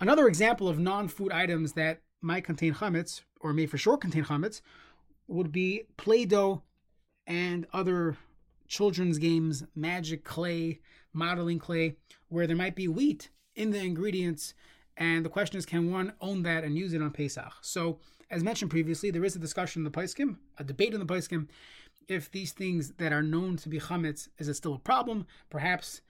Another example of non-food items that might contain chametz or may for sure contain chametz would be Play-Doh and other children's games, magic clay, modeling clay, where there might be wheat in the ingredients. And the question is, can one own that and use it on Pesach? So, as mentioned previously, there is a discussion in the Paiskim, a debate in the Paiskim, if these things that are known to be chametz, is it still a problem? Perhaps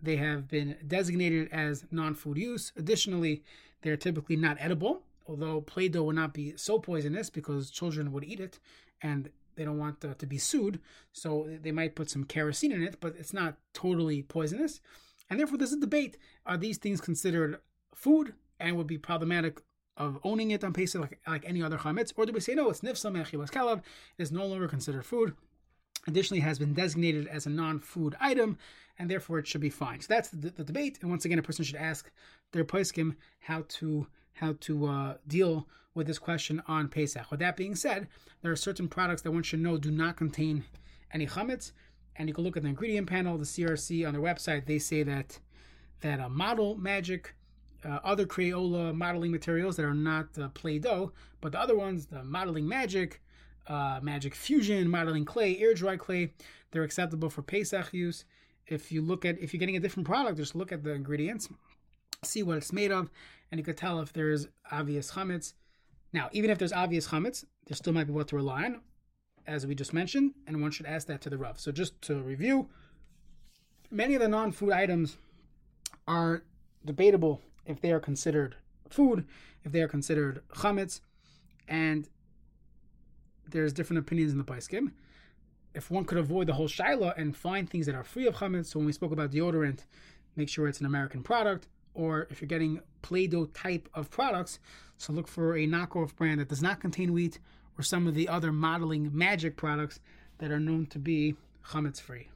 they have been designated as non-food use. Additionally, they're typically not edible, although Play-Doh would not be so poisonous because children would eat it and they don't want to, to be sued. So they might put some kerosene in it, but it's not totally poisonous. And therefore, there's a debate. Are these things considered food and would be problematic of owning it on Pesach like, like any other chametz? Or do we say, no, it's nifsal me'achilas kelev, it is no longer considered food? Additionally, has been designated as a non-food item, and therefore it should be fine. So that's the, the debate. And once again, a person should ask their poskim how to how to uh, deal with this question on Pesach. With that being said, there are certain products that one should know do not contain any chametz, and you can look at the ingredient panel, the CRC on their website. They say that that uh, model magic, uh, other Crayola modeling materials that are not uh, Play-Doh, but the other ones, the modeling magic, uh, magic fusion, modeling clay, air dry clay, they're acceptable for Pesach use. If you look at if you're getting a different product, just look at the ingredients, see what it's made of, and you could tell if there's obvious chametz. Now, even if there's obvious chametz, there still might be what to rely on, as we just mentioned, and one should ask that to the Rav. So just to review, many of the non-food items are debatable if they are considered food, if they are considered chametz, and there's different opinions in the Paiskim. If one could avoid the whole Shaila and find things that are free of chametz, so when we spoke about deodorant, make sure it's an American product or if you're getting Play-Doh type of products, so look for a knockoff brand that does not contain wheat or some of the other modeling magic products that are known to be chametz free.